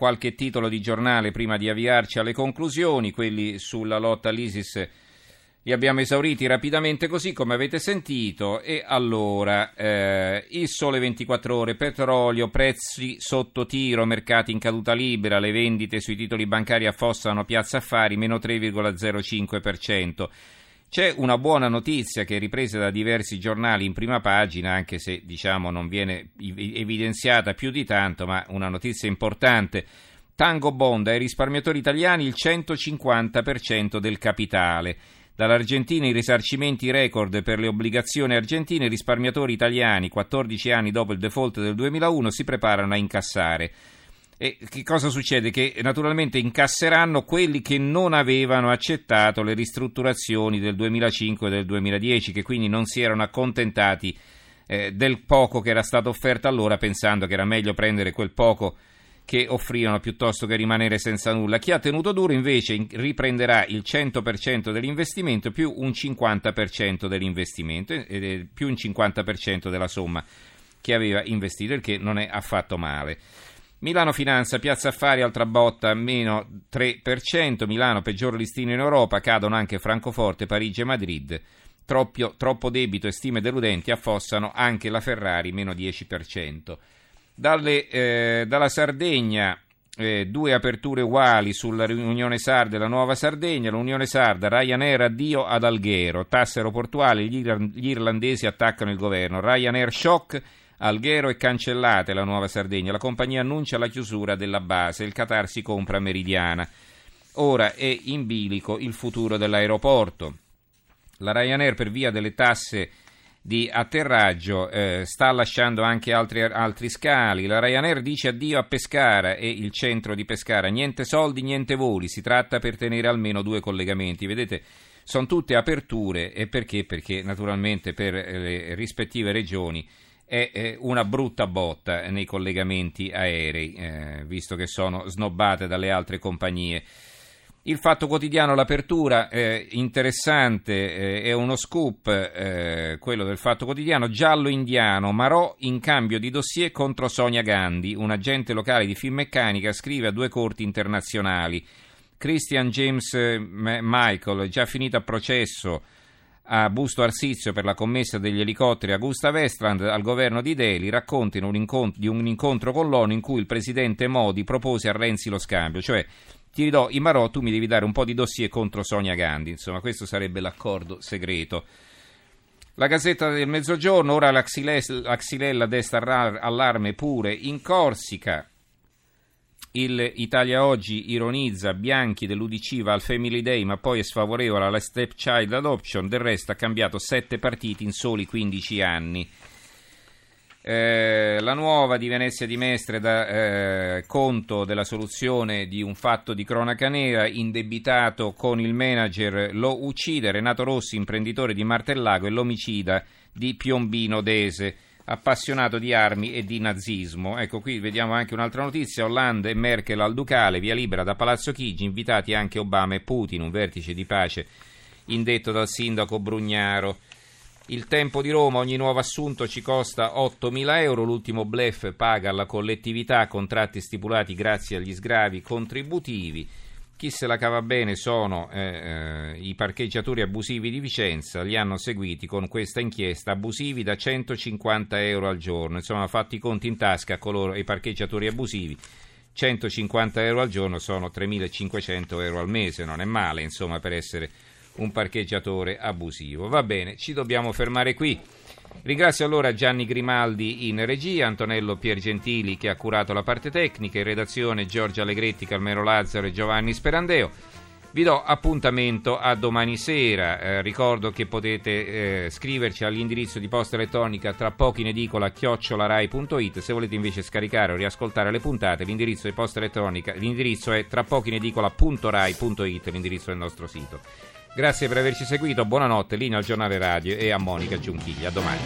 qualche titolo di giornale prima di avviarci alle conclusioni, quelli sulla lotta all'ISIS li abbiamo esauriti rapidamente così come avete sentito e allora eh, il sole 24 ore, petrolio, prezzi sotto tiro, mercati in caduta libera, le vendite sui titoli bancari affossano piazza affari meno 3,05%. C'è una buona notizia che è ripresa da diversi giornali in prima pagina, anche se diciamo non viene evidenziata più di tanto, ma una notizia importante. Tango Bond ai risparmiatori italiani il 150% del capitale. Dall'Argentina i risarcimenti record per le obbligazioni argentine, i risparmiatori italiani, 14 anni dopo il default del 2001, si preparano a incassare. E che cosa succede? Che naturalmente incasseranno quelli che non avevano accettato le ristrutturazioni del 2005 e del 2010, che quindi non si erano accontentati eh, del poco che era stato offerto allora, pensando che era meglio prendere quel poco che offrivano piuttosto che rimanere senza nulla. Chi ha tenuto duro invece riprenderà il 100% dell'investimento più un 50% dell'investimento, eh, più un 50% della somma che aveva investito, il che non è affatto male. Milano Finanza, Piazza Affari, altra botta, meno 3%, Milano peggior listino in Europa, cadono anche Francoforte, Parigi e Madrid. Troppio, troppo debito e stime deludenti affossano anche la Ferrari, meno 10%. Dalle, eh, dalla Sardegna eh, due aperture uguali sulla riunione sarda e la nuova Sardegna. L'Unione Sarda, Ryanair addio ad Alghero, tasse aeroportuali, gli irlandesi attaccano il governo. Ryanair shock, Alghero è cancellata la nuova Sardegna. La compagnia annuncia la chiusura della base, il Qatar si compra Meridiana. Ora è in bilico il futuro dell'aeroporto. La Ryanair per via delle tasse di atterraggio eh, sta lasciando anche altri, altri, scali. La Ryanair dice addio a Pescara e il centro di Pescara. Niente soldi, niente voli. Si tratta per tenere almeno due collegamenti. Vedete, sono tutte aperture e perché? Perché naturalmente per le rispettive regioni è una brutta botta nei collegamenti aerei, eh, visto che sono snobbate dalle altre compagnie. Il Fatto Quotidiano, l'apertura eh, interessante, eh, è uno scoop, eh, quello del Fatto Quotidiano, giallo indiano, Marò in cambio di dossier contro Sonia Gandhi, un agente locale di Finmeccanica scrive a due corti internazionali. Christian James eh, Michael, già finito a processo a Busto Arsizio per la commessa degli elicotteri Augusta Westland al governo di Delhi, raccontano un incontro, di un incontro con l'ONU in cui il presidente Modi propose a Renzi lo scambio, cioè ti ridò i Marò, tu mi devi dare un po' di dossier contro Sonia Gandhi. Insomma, questo sarebbe l'accordo segreto. La Gazzetta del Mezzogiorno, ora la Xylella desta allarme pure in Corsica. Il Italia Oggi ironizza Bianchi dell'UDC va al Family Day ma poi è sfavorevole alla stepchild adoption, del resto ha cambiato sette partiti in soli 15 anni. Eh, la nuova di Venezia di Mestre dà eh, conto della soluzione di un fatto di cronaca nera, indebitato con il manager lo uccide, Renato Rossi, imprenditore di Martellago e l'omicida di Piombino Dese, appassionato di armi e di nazismo. Ecco qui vediamo anche un'altra notizia, Hollande e Merkel al Ducale, via libera da Palazzo Chigi, invitati anche Obama e Putin, un vertice di pace indetto dal sindaco Brugnaro. Il tempo di Roma, ogni nuovo assunto ci costa 8.000 euro, l'ultimo blef paga alla collettività contratti stipulati grazie agli sgravi contributivi. Chi se la cava bene sono eh, eh, i parcheggiatori abusivi di Vicenza, li hanno seguiti con questa inchiesta, abusivi da 150 euro al giorno, insomma fatti i conti in tasca a coloro, i parcheggiatori abusivi. 150 euro al giorno sono 3.500 euro al mese, non è male insomma per essere un parcheggiatore abusivo. Va bene, ci dobbiamo fermare qui. Ringrazio allora Gianni Grimaldi in regia, Antonello Piergentili che ha curato la parte tecnica, in redazione Giorgia Allegretti, Calmero Lazzaro e Giovanni Sperandeo. Vi do appuntamento a domani sera. Eh, ricordo che potete eh, scriverci all'indirizzo di posta elettronica tra pochi in edicola chiocciolarai.it. Se volete invece scaricare o riascoltare le puntate, l'indirizzo di posta elettronica l'indirizzo è tra pochi in edicola.rai.it, l'indirizzo del nostro sito. Grazie per averci seguito, buonanotte, linea al giornale radio e a Monica Giunchiglia. A domani.